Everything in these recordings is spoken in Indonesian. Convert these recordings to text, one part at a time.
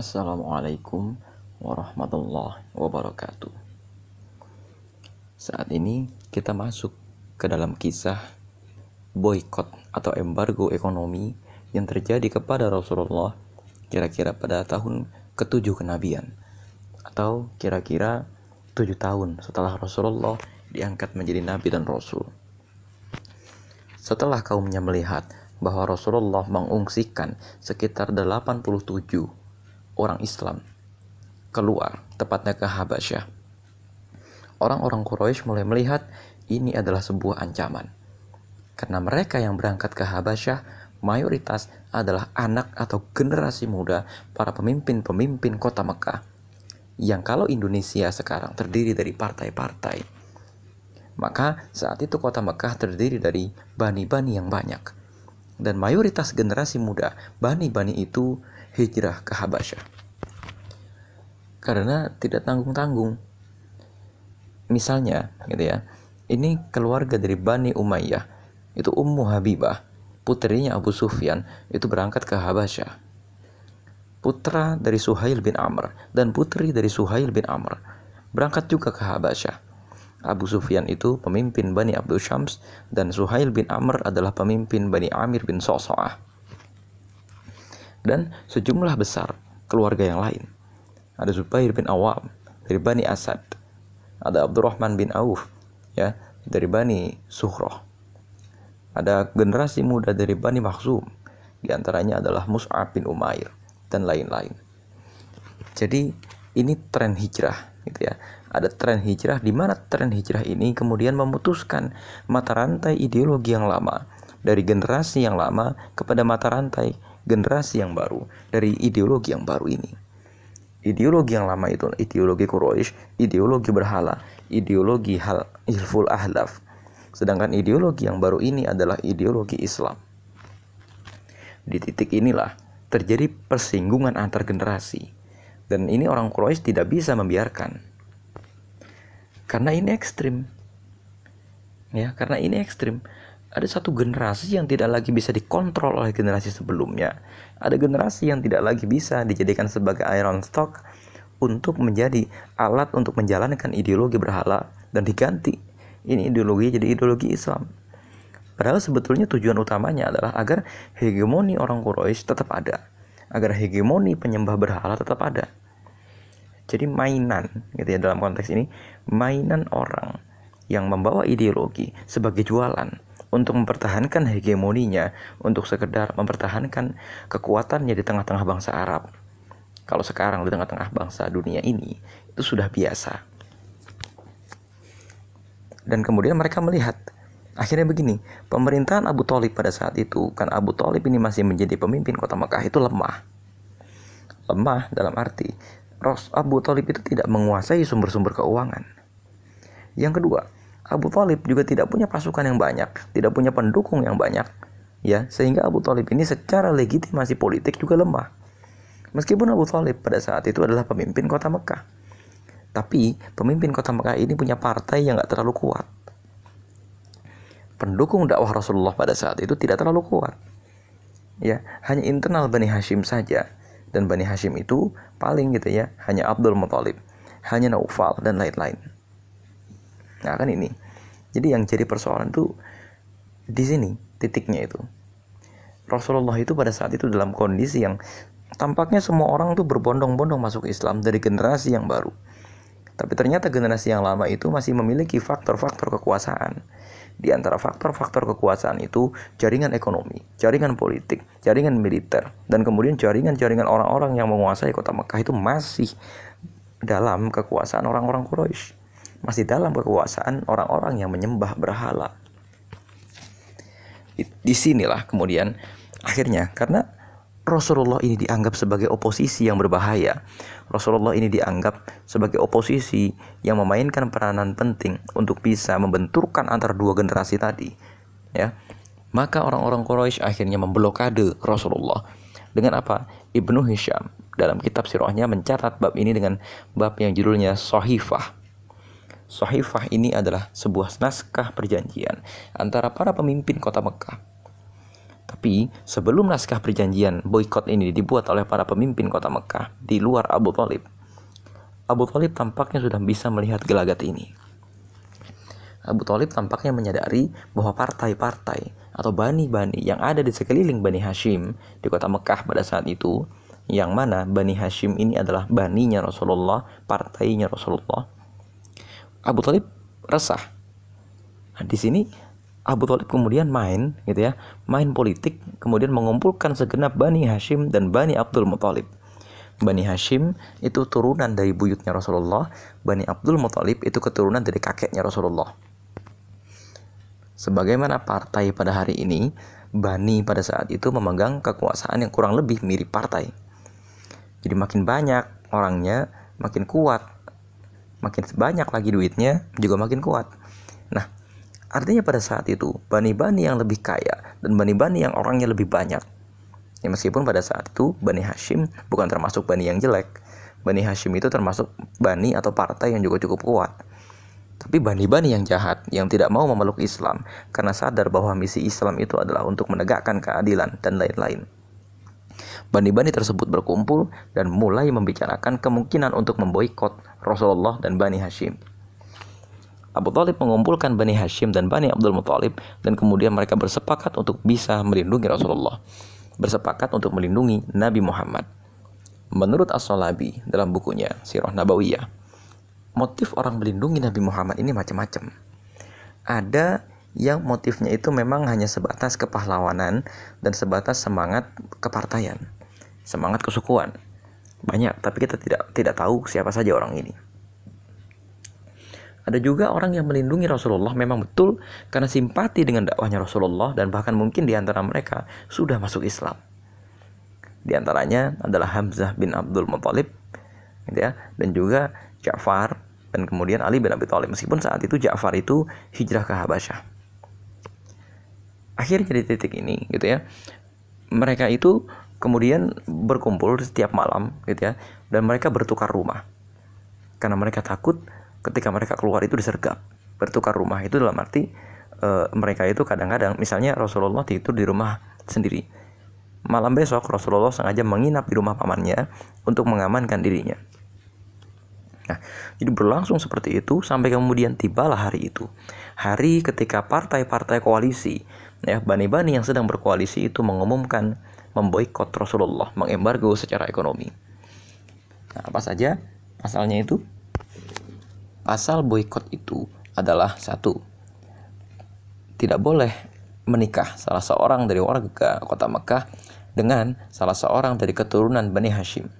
Assalamualaikum warahmatullahi wabarakatuh. Saat ini kita masuk ke dalam kisah boykot atau embargo ekonomi yang terjadi kepada Rasulullah kira-kira pada tahun ketujuh kenabian atau kira-kira tujuh tahun setelah Rasulullah diangkat menjadi nabi dan rasul. Setelah kaumnya melihat bahwa Rasulullah mengungsikan sekitar 87 orang Islam keluar, tepatnya ke Habasyah. Orang-orang Quraisy mulai melihat ini adalah sebuah ancaman. Karena mereka yang berangkat ke Habasyah mayoritas adalah anak atau generasi muda para pemimpin-pemimpin kota Mekah. Yang kalau Indonesia sekarang terdiri dari partai-partai, maka saat itu kota Mekah terdiri dari bani-bani yang banyak. Dan mayoritas generasi muda, bani-bani itu hijrah ke Habasyah. Karena tidak tanggung-tanggung. Misalnya, gitu ya. Ini keluarga dari Bani Umayyah, itu Ummu Habibah, putrinya Abu Sufyan, itu berangkat ke Habasyah. Putra dari Suhail bin Amr dan putri dari Suhail bin Amr berangkat juga ke Habasyah. Abu Sufyan itu pemimpin Bani Abdul Syams dan Suhail bin Amr adalah pemimpin Bani Amir bin Soso'ah dan sejumlah besar keluarga yang lain. Ada Zubair bin Awam dari Bani Asad. Ada Abdurrahman bin Auf ya dari Bani Suhroh. Ada generasi muda dari Bani Makhzum. Di antaranya adalah Mus'ab bin Umair dan lain-lain. Jadi ini tren hijrah gitu ya. Ada tren hijrah di mana tren hijrah ini kemudian memutuskan mata rantai ideologi yang lama dari generasi yang lama kepada mata rantai generasi yang baru dari ideologi yang baru ini. Ideologi yang lama itu ideologi Quraisy, ideologi berhala, ideologi hal ilful ahlaf. Sedangkan ideologi yang baru ini adalah ideologi Islam. Di titik inilah terjadi persinggungan antar generasi. Dan ini orang Quraisy tidak bisa membiarkan. Karena ini ekstrim. Ya, karena ini ekstrim ada satu generasi yang tidak lagi bisa dikontrol oleh generasi sebelumnya. Ada generasi yang tidak lagi bisa dijadikan sebagai iron stock untuk menjadi alat untuk menjalankan ideologi berhala dan diganti. Ini ideologi jadi ideologi Islam. Padahal sebetulnya tujuan utamanya adalah agar hegemoni orang Quraisy tetap ada, agar hegemoni penyembah berhala tetap ada. Jadi mainan gitu ya dalam konteks ini, mainan orang yang membawa ideologi sebagai jualan untuk mempertahankan hegemoninya, untuk sekedar mempertahankan kekuatannya di tengah-tengah bangsa Arab. Kalau sekarang di tengah-tengah bangsa dunia ini, itu sudah biasa. Dan kemudian mereka melihat, akhirnya begini, pemerintahan Abu Talib pada saat itu, kan Abu Talib ini masih menjadi pemimpin kota Mekah itu lemah. Lemah dalam arti, Abu Talib itu tidak menguasai sumber-sumber keuangan. Yang kedua, Abu Talib juga tidak punya pasukan yang banyak, tidak punya pendukung yang banyak, ya sehingga Abu Talib ini secara legitimasi politik juga lemah. Meskipun Abu Talib pada saat itu adalah pemimpin kota Mekah, tapi pemimpin kota Mekah ini punya partai yang gak terlalu kuat. Pendukung dakwah Rasulullah pada saat itu tidak terlalu kuat. Ya, hanya internal Bani Hashim saja. Dan Bani Hashim itu paling gitu ya, hanya Abdul Muthalib, hanya Naufal dan lain-lain. Nah kan ini. Jadi yang jadi persoalan tuh di sini titiknya itu. Rasulullah itu pada saat itu dalam kondisi yang tampaknya semua orang tuh berbondong-bondong masuk Islam dari generasi yang baru. Tapi ternyata generasi yang lama itu masih memiliki faktor-faktor kekuasaan. Di antara faktor-faktor kekuasaan itu jaringan ekonomi, jaringan politik, jaringan militer, dan kemudian jaringan-jaringan orang-orang yang menguasai kota Mekah itu masih dalam kekuasaan orang-orang Quraisy masih dalam kekuasaan orang-orang yang menyembah berhala. Di sinilah kemudian akhirnya karena Rasulullah ini dianggap sebagai oposisi yang berbahaya. Rasulullah ini dianggap sebagai oposisi yang memainkan peranan penting untuk bisa membenturkan antara dua generasi tadi. Ya. Maka orang-orang Quraisy akhirnya memblokade Rasulullah. Dengan apa? Ibnu Hisham dalam kitab sirahnya mencatat bab ini dengan bab yang judulnya Sohifah Sohifah ini adalah sebuah naskah perjanjian antara para pemimpin kota Mekah. Tapi sebelum naskah perjanjian boykot ini dibuat oleh para pemimpin kota Mekah di luar Abu Talib, Abu Talib tampaknya sudah bisa melihat gelagat ini. Abu Talib tampaknya menyadari bahwa partai-partai atau bani-bani yang ada di sekeliling Bani Hashim di kota Mekah pada saat itu, yang mana Bani Hashim ini adalah baninya Rasulullah, partainya Rasulullah. Abu Talib resah. Nah, di sini Abu Talib kemudian main gitu ya, main politik, kemudian mengumpulkan segenap Bani Hashim dan Bani Abdul Muthalib. Bani Hashim itu turunan dari buyutnya Rasulullah, Bani Abdul Muthalib itu keturunan dari kakeknya Rasulullah. Sebagaimana partai pada hari ini, Bani pada saat itu memegang kekuasaan yang kurang lebih mirip partai. Jadi makin banyak orangnya, makin kuat. Makin banyak lagi duitnya, juga makin kuat. Nah, Artinya pada saat itu, bani-bani yang lebih kaya dan bani-bani yang orangnya lebih banyak. Ya meskipun pada saat itu Bani Hashim bukan termasuk bani yang jelek. Bani Hashim itu termasuk bani atau partai yang juga cukup kuat. Tapi bani-bani yang jahat yang tidak mau memeluk Islam karena sadar bahwa misi Islam itu adalah untuk menegakkan keadilan dan lain-lain. Bani-bani tersebut berkumpul dan mulai membicarakan kemungkinan untuk memboikot Rasulullah dan Bani Hashim. Abu Talib mengumpulkan Bani Hashim dan Bani Abdul Muthalib dan kemudian mereka bersepakat untuk bisa melindungi Rasulullah. Bersepakat untuk melindungi Nabi Muhammad. Menurut As-Salabi dalam bukunya Sirah Nabawiyah, motif orang melindungi Nabi Muhammad ini macam-macam. Ada yang motifnya itu memang hanya sebatas kepahlawanan dan sebatas semangat kepartaian, semangat kesukuan. Banyak, tapi kita tidak tidak tahu siapa saja orang ini. Ada juga orang yang melindungi Rasulullah memang betul karena simpati dengan dakwahnya Rasulullah dan bahkan mungkin di antara mereka sudah masuk Islam. Di antaranya adalah Hamzah bin Abdul Muthalib gitu ya, dan juga Ja'far dan kemudian Ali bin Abi Thalib meskipun saat itu Ja'far itu hijrah ke Habasyah. Akhirnya di titik ini gitu ya. Mereka itu kemudian berkumpul setiap malam gitu ya dan mereka bertukar rumah. Karena mereka takut ketika mereka keluar itu disergap bertukar rumah itu dalam arti e, mereka itu kadang-kadang misalnya Rasulullah itu di rumah sendiri malam besok Rasulullah sengaja menginap di rumah pamannya untuk mengamankan dirinya Nah, jadi berlangsung seperti itu sampai kemudian tibalah hari itu. Hari ketika partai-partai koalisi, ya bani-bani yang sedang berkoalisi itu mengumumkan memboikot Rasulullah, mengembargo secara ekonomi. Nah, apa saja pasalnya itu? Pasal boykot itu adalah satu, tidak boleh menikah salah seorang dari warga kota Mekah dengan salah seorang dari keturunan Bani Hashim.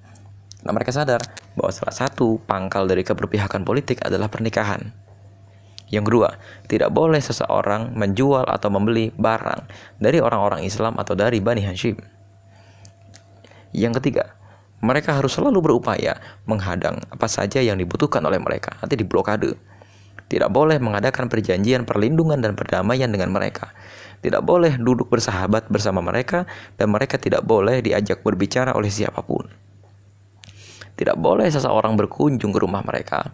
Nah, mereka sadar bahwa salah satu pangkal dari keberpihakan politik adalah pernikahan. Yang kedua, tidak boleh seseorang menjual atau membeli barang dari orang-orang Islam atau dari Bani Hashim. Yang ketiga, mereka harus selalu berupaya menghadang apa saja yang dibutuhkan oleh mereka, nanti diblokade. Tidak boleh mengadakan perjanjian perlindungan dan perdamaian dengan mereka. Tidak boleh duduk bersahabat bersama mereka dan mereka tidak boleh diajak berbicara oleh siapa pun. Tidak boleh seseorang berkunjung ke rumah mereka.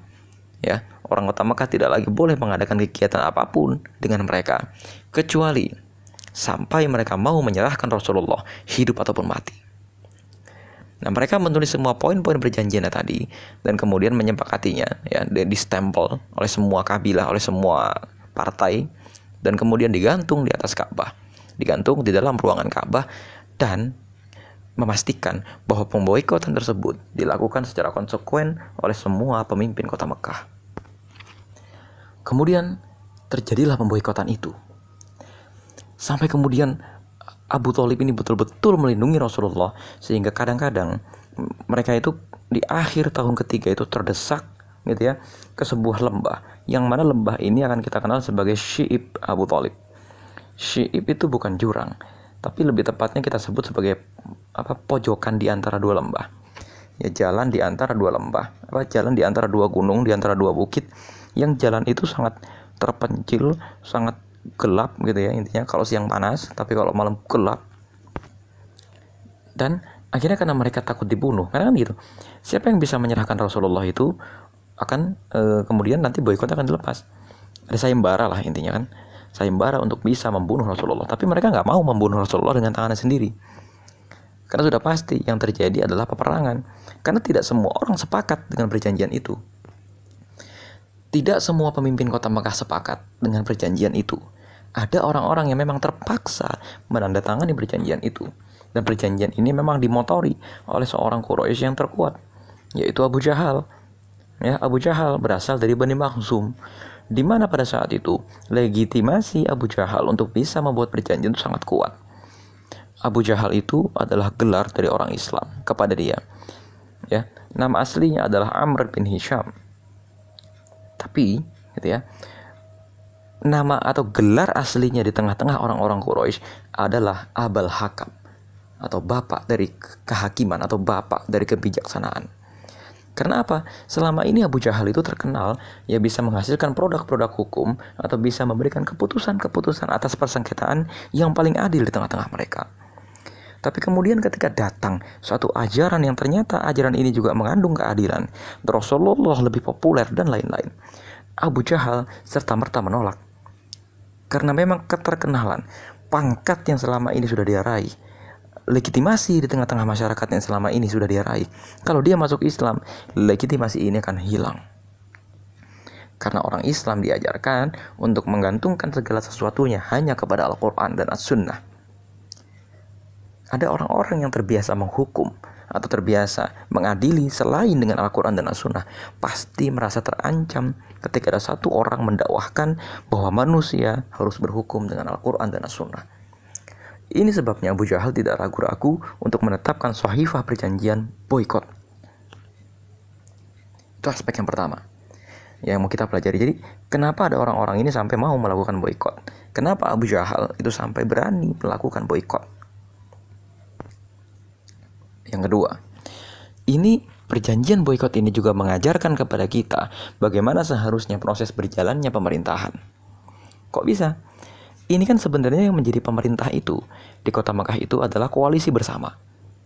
Ya, orang kota Mekah tidak lagi boleh mengadakan kegiatan apa pun dengan mereka kecuali sampai mereka mau menyerahkan Rasulullah hidup ataupun mati. Nah, mereka menulis semua poin-poin perjanjiannya tadi dan kemudian menyepakatinya ya di stempel oleh semua kabilah, oleh semua partai dan kemudian digantung di atas Ka'bah. Digantung di dalam ruangan Ka'bah dan memastikan bahwa pemboikotan tersebut dilakukan secara konsekuen oleh semua pemimpin kota Mekah. Kemudian terjadilah pemboikotan itu. Sampai kemudian Abu Talib ini betul-betul melindungi Rasulullah sehingga kadang-kadang mereka itu di akhir tahun ketiga itu terdesak gitu ya ke sebuah lembah yang mana lembah ini akan kita kenal sebagai Syi'ib Abu Talib. Syi'ib itu bukan jurang, tapi lebih tepatnya kita sebut sebagai apa pojokan di antara dua lembah. Ya jalan di antara dua lembah, apa jalan di antara dua gunung, di antara dua bukit yang jalan itu sangat terpencil, sangat gelap gitu ya intinya kalau siang panas tapi kalau malam gelap dan akhirnya karena mereka takut dibunuh karena kan gitu siapa yang bisa menyerahkan Rasulullah itu akan e, kemudian nanti boykot akan dilepas ada sayembara lah intinya kan sayembara untuk bisa membunuh Rasulullah. Tapi mereka nggak mau membunuh Rasulullah dengan tangannya sendiri. Karena sudah pasti yang terjadi adalah peperangan. Karena tidak semua orang sepakat dengan perjanjian itu. Tidak semua pemimpin kota Mekah sepakat dengan perjanjian itu. Ada orang-orang yang memang terpaksa menandatangani perjanjian itu. Dan perjanjian ini memang dimotori oleh seorang Quraisy yang terkuat, yaitu Abu Jahal. Ya, Abu Jahal berasal dari Bani Makhzum, di mana pada saat itu legitimasi Abu Jahal untuk bisa membuat perjanjian itu sangat kuat. Abu Jahal itu adalah gelar dari orang Islam kepada dia. Ya, nama aslinya adalah Amr bin Hisham. Tapi, gitu ya, nama atau gelar aslinya di tengah-tengah orang-orang Quraisy adalah Abal Hakam atau bapak dari kehakiman atau bapak dari kebijaksanaan. Karena apa? Selama ini Abu Jahal itu terkenal ya bisa menghasilkan produk-produk hukum atau bisa memberikan keputusan-keputusan atas persengketaan yang paling adil di tengah-tengah mereka. Tapi kemudian ketika datang suatu ajaran yang ternyata ajaran ini juga mengandung keadilan, Rasulullah lebih populer dan lain-lain. Abu Jahal serta merta menolak. Karena memang keterkenalan, pangkat yang selama ini sudah dia raih, legitimasi di tengah-tengah masyarakat yang selama ini sudah dia raih. Kalau dia masuk Islam, legitimasi ini akan hilang. Karena orang Islam diajarkan untuk menggantungkan segala sesuatunya hanya kepada Al-Quran dan As-Sunnah. Ada orang-orang yang terbiasa menghukum atau terbiasa mengadili selain dengan Al-Quran dan As-Sunnah pasti merasa terancam ketika ada satu orang mendakwahkan bahwa manusia harus berhukum dengan Al-Quran dan As-Sunnah. Ini sebabnya Abu Jahal tidak ragu-ragu untuk menetapkan sahifah perjanjian boykot. Itu aspek yang pertama yang mau kita pelajari. Jadi, kenapa ada orang-orang ini sampai mau melakukan boykot? Kenapa Abu Jahal itu sampai berani melakukan boykot? Yang kedua, ini perjanjian boykot ini juga mengajarkan kepada kita bagaimana seharusnya proses berjalannya pemerintahan. Kok bisa? ini kan sebenarnya yang menjadi pemerintah itu di kota Makkah itu adalah koalisi bersama,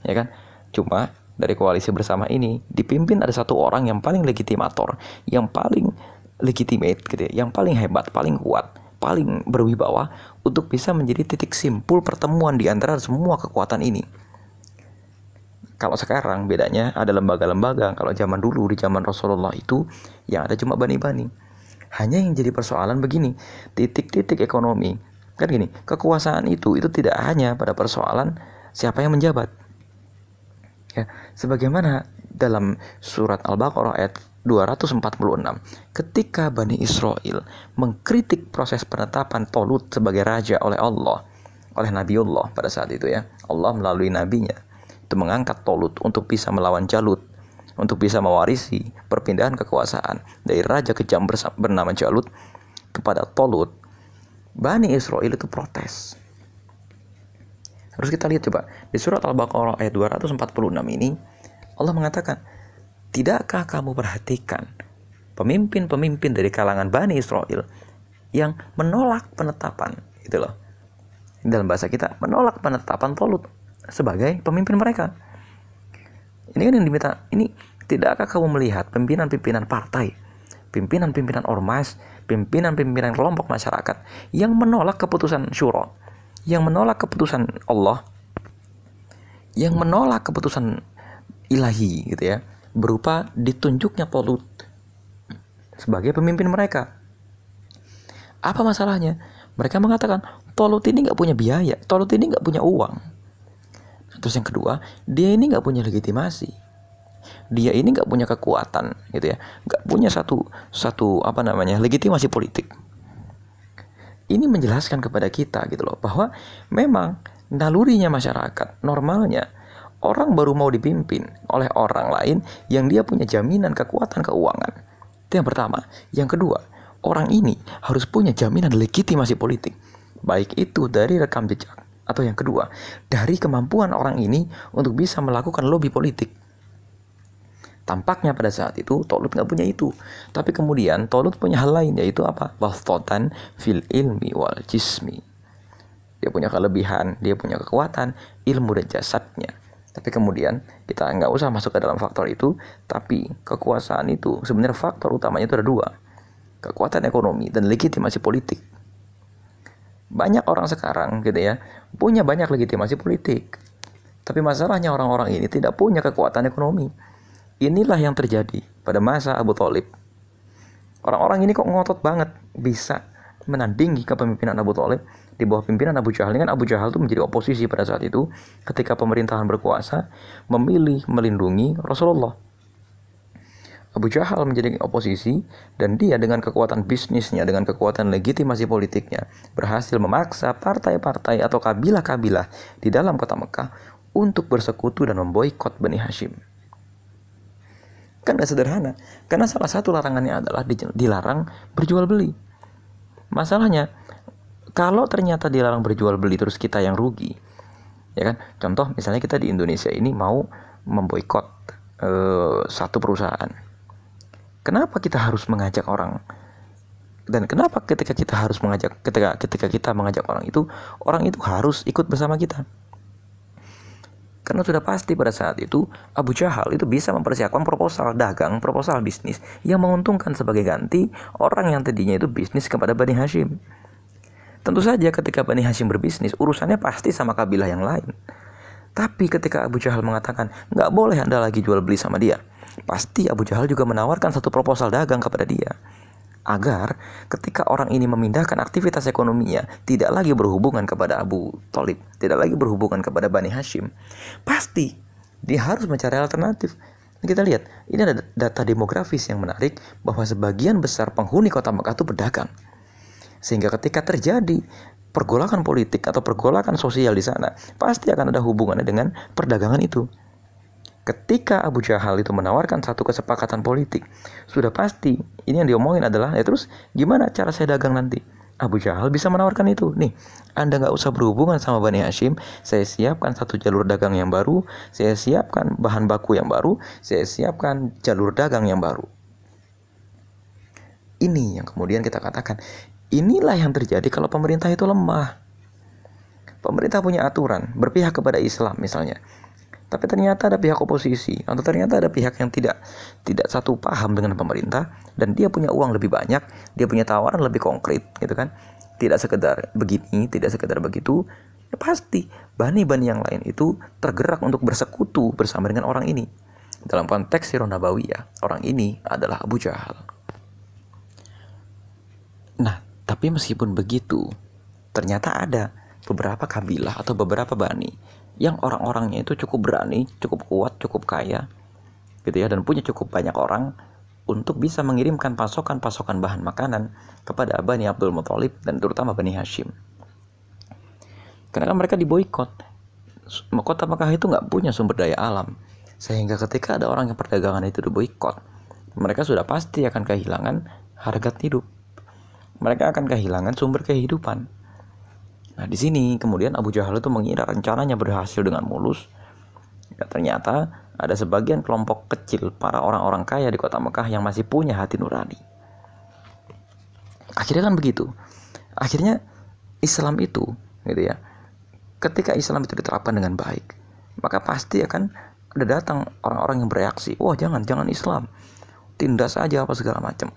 ya kan? Cuma dari koalisi bersama ini dipimpin ada satu orang yang paling legitimator, yang paling legitimate gitu ya, yang paling hebat, paling kuat, paling berwibawa untuk bisa menjadi titik simpul pertemuan di antara semua kekuatan ini. Kalau sekarang bedanya ada lembaga-lembaga, kalau zaman dulu di zaman Rasulullah itu yang ada cuma bani-bani. Hanya yang jadi persoalan begini, titik-titik ekonomi Kan gini, kekuasaan itu itu tidak hanya pada persoalan siapa yang menjabat. Ya, sebagaimana dalam surat Al-Baqarah ayat 246 ketika Bani Israel mengkritik proses penetapan Tolut sebagai raja oleh Allah oleh Nabiullah pada saat itu ya Allah melalui nabinya itu mengangkat Tolut untuk bisa melawan Jalut untuk bisa mewarisi perpindahan kekuasaan dari raja kejam bernama Jalut kepada Tolut Bani Israel itu protes. Harus kita lihat coba di surat Al-Baqarah ayat 246 ini Allah mengatakan, "Tidakkah kamu perhatikan pemimpin-pemimpin dari kalangan Bani Israel yang menolak penetapan itu loh. Dalam bahasa kita menolak penetapan Tolut sebagai pemimpin mereka. Ini kan yang diminta, ini tidakkah kamu melihat pimpinan-pimpinan partai, pimpinan-pimpinan ormas pimpinan-pimpinan kelompok masyarakat yang menolak keputusan syuro, yang menolak keputusan Allah, yang menolak keputusan ilahi gitu ya, berupa ditunjuknya Tolut sebagai pemimpin mereka. Apa masalahnya? Mereka mengatakan Tolut ini nggak punya biaya, Tolut ini nggak punya uang. Terus yang kedua, dia ini nggak punya legitimasi. Dia ini nggak punya kekuatan gitu ya. Nggak punya satu satu apa namanya legitimasi politik. Ini menjelaskan kepada kita gitu loh bahwa memang nalurinya masyarakat normalnya orang baru mau dipimpin oleh orang lain yang dia punya jaminan kekuatan keuangan. Itu yang pertama. Yang kedua orang ini harus punya jaminan legitimasi politik. Baik itu dari rekam jejak atau yang kedua dari kemampuan orang ini untuk bisa melakukan lobby politik Tampaknya pada saat itu Tolut nggak punya itu. Tapi kemudian Tolut punya hal lain yaitu apa? Wafotan fil ilmi wal jismi. Dia punya kelebihan, dia punya kekuatan, ilmu dan jasadnya. Tapi kemudian kita nggak usah masuk ke dalam faktor itu, tapi kekuasaan itu sebenarnya faktor utamanya itu ada dua. Kekuatan ekonomi dan legitimasi politik. Banyak orang sekarang gitu ya, punya banyak legitimasi politik. Tapi masalahnya orang-orang ini tidak punya kekuatan ekonomi. Inilah yang terjadi pada masa Abu Talib. Orang-orang ini kok ngotot banget bisa menandingi kepemimpinan Abu Talib di bawah pimpinan Abu Jahal. Kan Abu Jahal itu menjadi oposisi pada saat itu ketika pemerintahan berkuasa memilih melindungi Rasulullah Abu Jahal menjadi oposisi dan dia dengan kekuatan bisnisnya, dengan kekuatan legitimasi politiknya berhasil memaksa partai-partai atau kabilah-kabilah di dalam kota Mekah untuk bersekutu dan memboikot Bani Hashim. Gak sederhana, karena salah satu larangannya adalah dilarang berjual beli. Masalahnya, kalau ternyata dilarang berjual beli terus kita yang rugi, ya kan? Contoh misalnya kita di Indonesia ini mau memboikot uh, satu perusahaan Kenapa kita harus mengajak orang? Dan kenapa ketika kita harus mengajak ketika ketika kita mengajak orang itu, orang itu harus ikut bersama kita? Karena sudah pasti pada saat itu Abu Jahal itu bisa mempersiapkan proposal dagang, proposal bisnis yang menguntungkan sebagai ganti orang yang tadinya itu bisnis kepada Bani Hashim. Tentu saja ketika Bani Hashim berbisnis, urusannya pasti sama kabilah yang lain. Tapi ketika Abu Jahal mengatakan, nggak boleh Anda lagi jual beli sama dia, pasti Abu Jahal juga menawarkan satu proposal dagang kepada dia agar ketika orang ini memindahkan aktivitas ekonominya tidak lagi berhubungan kepada Abu Talib, tidak lagi berhubungan kepada Bani Hashim, pasti dia harus mencari alternatif. Kita lihat, ini ada data demografis yang menarik bahwa sebagian besar penghuni kota Mekah itu berdagang. Sehingga ketika terjadi pergolakan politik atau pergolakan sosial di sana, pasti akan ada hubungannya dengan perdagangan itu. Ketika Abu Jahal itu menawarkan satu kesepakatan politik, sudah pasti ini yang diomongin adalah ya terus gimana cara saya dagang nanti? Abu Jahal bisa menawarkan itu. Nih, Anda nggak usah berhubungan sama Bani Hashim. Saya siapkan satu jalur dagang yang baru. Saya siapkan bahan baku yang baru. Saya siapkan jalur dagang yang baru. Ini yang kemudian kita katakan. Inilah yang terjadi kalau pemerintah itu lemah. Pemerintah punya aturan, berpihak kepada Islam misalnya tapi ternyata ada pihak oposisi atau ternyata ada pihak yang tidak tidak satu paham dengan pemerintah dan dia punya uang lebih banyak, dia punya tawaran lebih konkret gitu kan. Tidak sekedar begini, tidak sekedar begitu, ya pasti bani-bani yang lain itu tergerak untuk bersekutu bersama dengan orang ini. Dalam konteks Sirah Nabawiyah, orang ini adalah Abu Jahal. Nah, tapi meskipun begitu, ternyata ada beberapa kabilah atau beberapa bani yang orang-orangnya itu cukup berani, cukup kuat, cukup kaya, gitu ya, dan punya cukup banyak orang untuk bisa mengirimkan pasokan-pasokan bahan makanan kepada Bani Abdul Muthalib dan terutama Bani Hashim. Karena kan mereka diboykot. Kota Mekah itu nggak punya sumber daya alam. Sehingga ketika ada orang yang perdagangan itu diboykot, mereka sudah pasti akan kehilangan harga hidup. Mereka akan kehilangan sumber kehidupan. Nah, di sini kemudian Abu Jahal itu mengira rencananya berhasil dengan mulus. Ya, ternyata ada sebagian kelompok kecil para orang-orang kaya di kota Mekah yang masih punya hati nurani. Akhirnya kan begitu. Akhirnya Islam itu, gitu ya. Ketika Islam itu diterapkan dengan baik, maka pasti akan ada datang orang-orang yang bereaksi. Wah, jangan, jangan Islam. Tindas saja apa segala macam.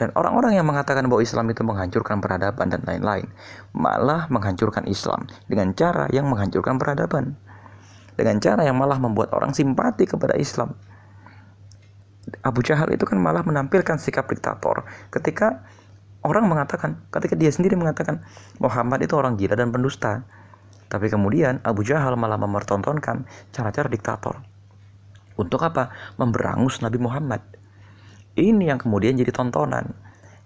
Dan orang-orang yang mengatakan bahwa Islam itu menghancurkan peradaban dan lain-lain, malah menghancurkan Islam dengan cara yang menghancurkan peradaban. Dengan cara yang malah membuat orang simpati kepada Islam. Abu Jahal itu kan malah menampilkan sikap diktator ketika orang mengatakan, ketika dia sendiri mengatakan Muhammad itu orang gila dan pendusta. Tapi kemudian Abu Jahal malah mempertontonkan cara-cara diktator. Untuk apa? Memberangus Nabi Muhammad ini yang kemudian jadi tontonan.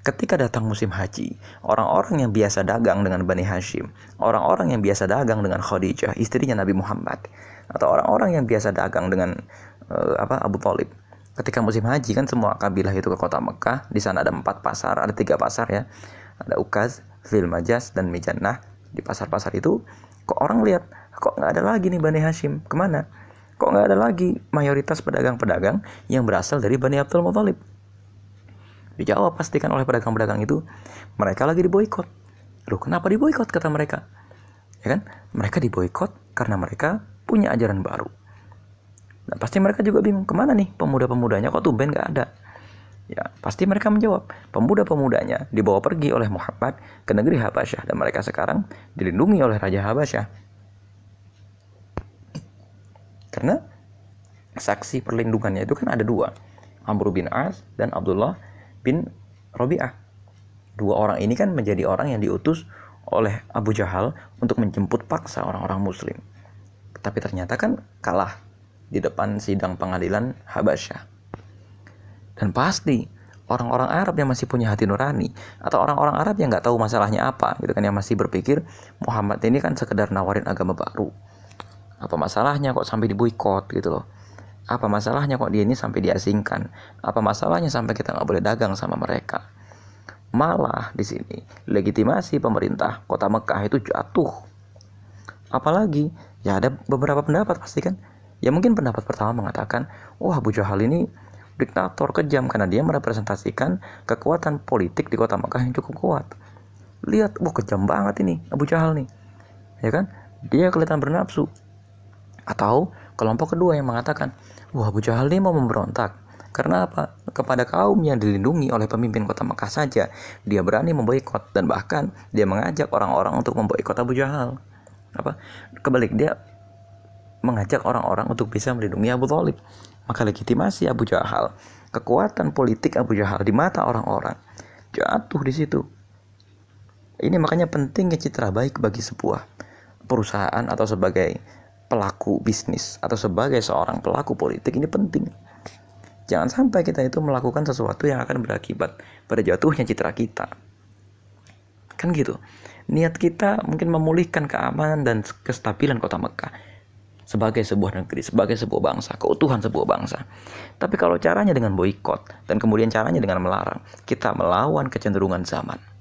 Ketika datang musim haji, orang-orang yang biasa dagang dengan Bani Hashim, orang-orang yang biasa dagang dengan Khadijah, istrinya Nabi Muhammad, atau orang-orang yang biasa dagang dengan uh, apa Abu Talib. Ketika musim haji kan semua kabilah itu ke kota Mekah, di sana ada empat pasar, ada tiga pasar ya, ada Ukaz, Fil Majas, dan Mijannah. Di pasar-pasar itu, kok orang lihat, kok nggak ada lagi nih Bani Hashim, ke mana? Kok nggak ada lagi mayoritas pedagang-pedagang yang berasal dari Bani Abdul Muthalib? Dijawab pastikan oleh pedagang-pedagang itu, mereka lagi diboykot. Loh, kenapa diboykot kata mereka? Ya kan? Mereka diboykot karena mereka punya ajaran baru. Dan pasti mereka juga bingung, ke mana nih pemuda-pemudanya kok tumben gak ada? Ya, pasti mereka menjawab, pemuda-pemudanya dibawa pergi oleh Muhammad ke negeri Habasyah dan mereka sekarang dilindungi oleh Raja Habasyah. Karena saksi perlindungannya itu kan ada dua, Amr bin As dan Abdullah bin Robi'ah. Dua orang ini kan menjadi orang yang diutus oleh Abu Jahal untuk menjemput paksa orang-orang muslim. Tapi ternyata kan kalah di depan sidang pengadilan Habasyah. Dan pasti orang-orang Arab yang masih punya hati nurani atau orang-orang Arab yang nggak tahu masalahnya apa gitu kan yang masih berpikir Muhammad ini kan sekedar nawarin agama baru apa masalahnya kok sampai diboikot gitu loh apa masalahnya kok dia ini sampai diasingkan apa masalahnya sampai kita nggak boleh dagang sama mereka malah di sini legitimasi pemerintah kota Mekah itu jatuh apalagi ya ada beberapa pendapat pasti kan ya mungkin pendapat pertama mengatakan wah Abu Jahal ini diktator kejam karena dia merepresentasikan kekuatan politik di kota Makkah yang cukup kuat. Lihat, wah kejam banget ini Abu Jahal nih. Ya kan? Dia kelihatan bernafsu. Atau kelompok kedua yang mengatakan, wah Abu Jahal ini mau memberontak. Karena apa? Kepada kaum yang dilindungi oleh pemimpin kota Makkah saja, dia berani memboikot dan bahkan dia mengajak orang-orang untuk memboikot Abu Jahal. Apa? Kebalik dia mengajak orang-orang untuk bisa melindungi Abu Thalib. Maka legitimasi Abu Jahal, kekuatan politik Abu Jahal di mata orang-orang jatuh di situ. Ini makanya pentingnya citra baik bagi sebuah perusahaan atau sebagai pelaku bisnis atau sebagai seorang pelaku politik ini penting. Jangan sampai kita itu melakukan sesuatu yang akan berakibat pada jatuhnya citra kita. Kan gitu. Niat kita mungkin memulihkan keamanan dan kestabilan kota Mekah sebagai sebuah negeri, sebagai sebuah bangsa, keutuhan sebuah bangsa. Tapi kalau caranya dengan boykot dan kemudian caranya dengan melarang, kita melawan kecenderungan zaman.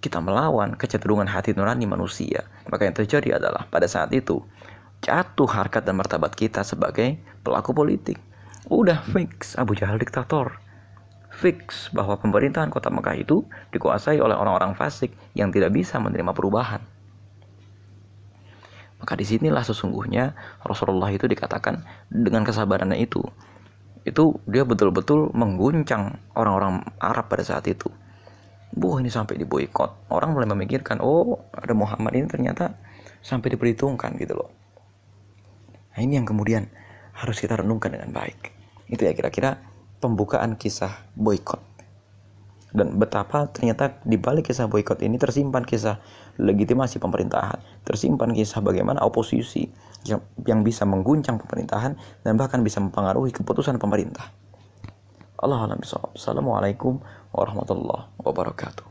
Kita melawan kecenderungan hati nurani manusia. Maka yang terjadi adalah pada saat itu jatuh harkat dan martabat kita sebagai pelaku politik. Udah fix Abu Jahal diktator. Fix bahwa pemerintahan kota Mekah itu dikuasai oleh orang-orang fasik yang tidak bisa menerima perubahan. Maka di sinilah sesungguhnya Rasulullah itu dikatakan dengan kesabarannya itu. Itu dia betul-betul mengguncang orang-orang Arab pada saat itu. Buah ini sampai diboikot. Orang mulai memikirkan, oh ada Muhammad ini ternyata sampai diperhitungkan gitu loh. Nah ini yang kemudian harus kita renungkan dengan baik. Itu ya kira-kira pembukaan kisah boykot dan betapa ternyata di balik kisah boykot ini tersimpan kisah legitimasi pemerintahan, tersimpan kisah bagaimana oposisi yang, yang bisa mengguncang pemerintahan dan bahkan bisa mempengaruhi keputusan pemerintah. Allah Assalamualaikum warahmatullahi wabarakatuh.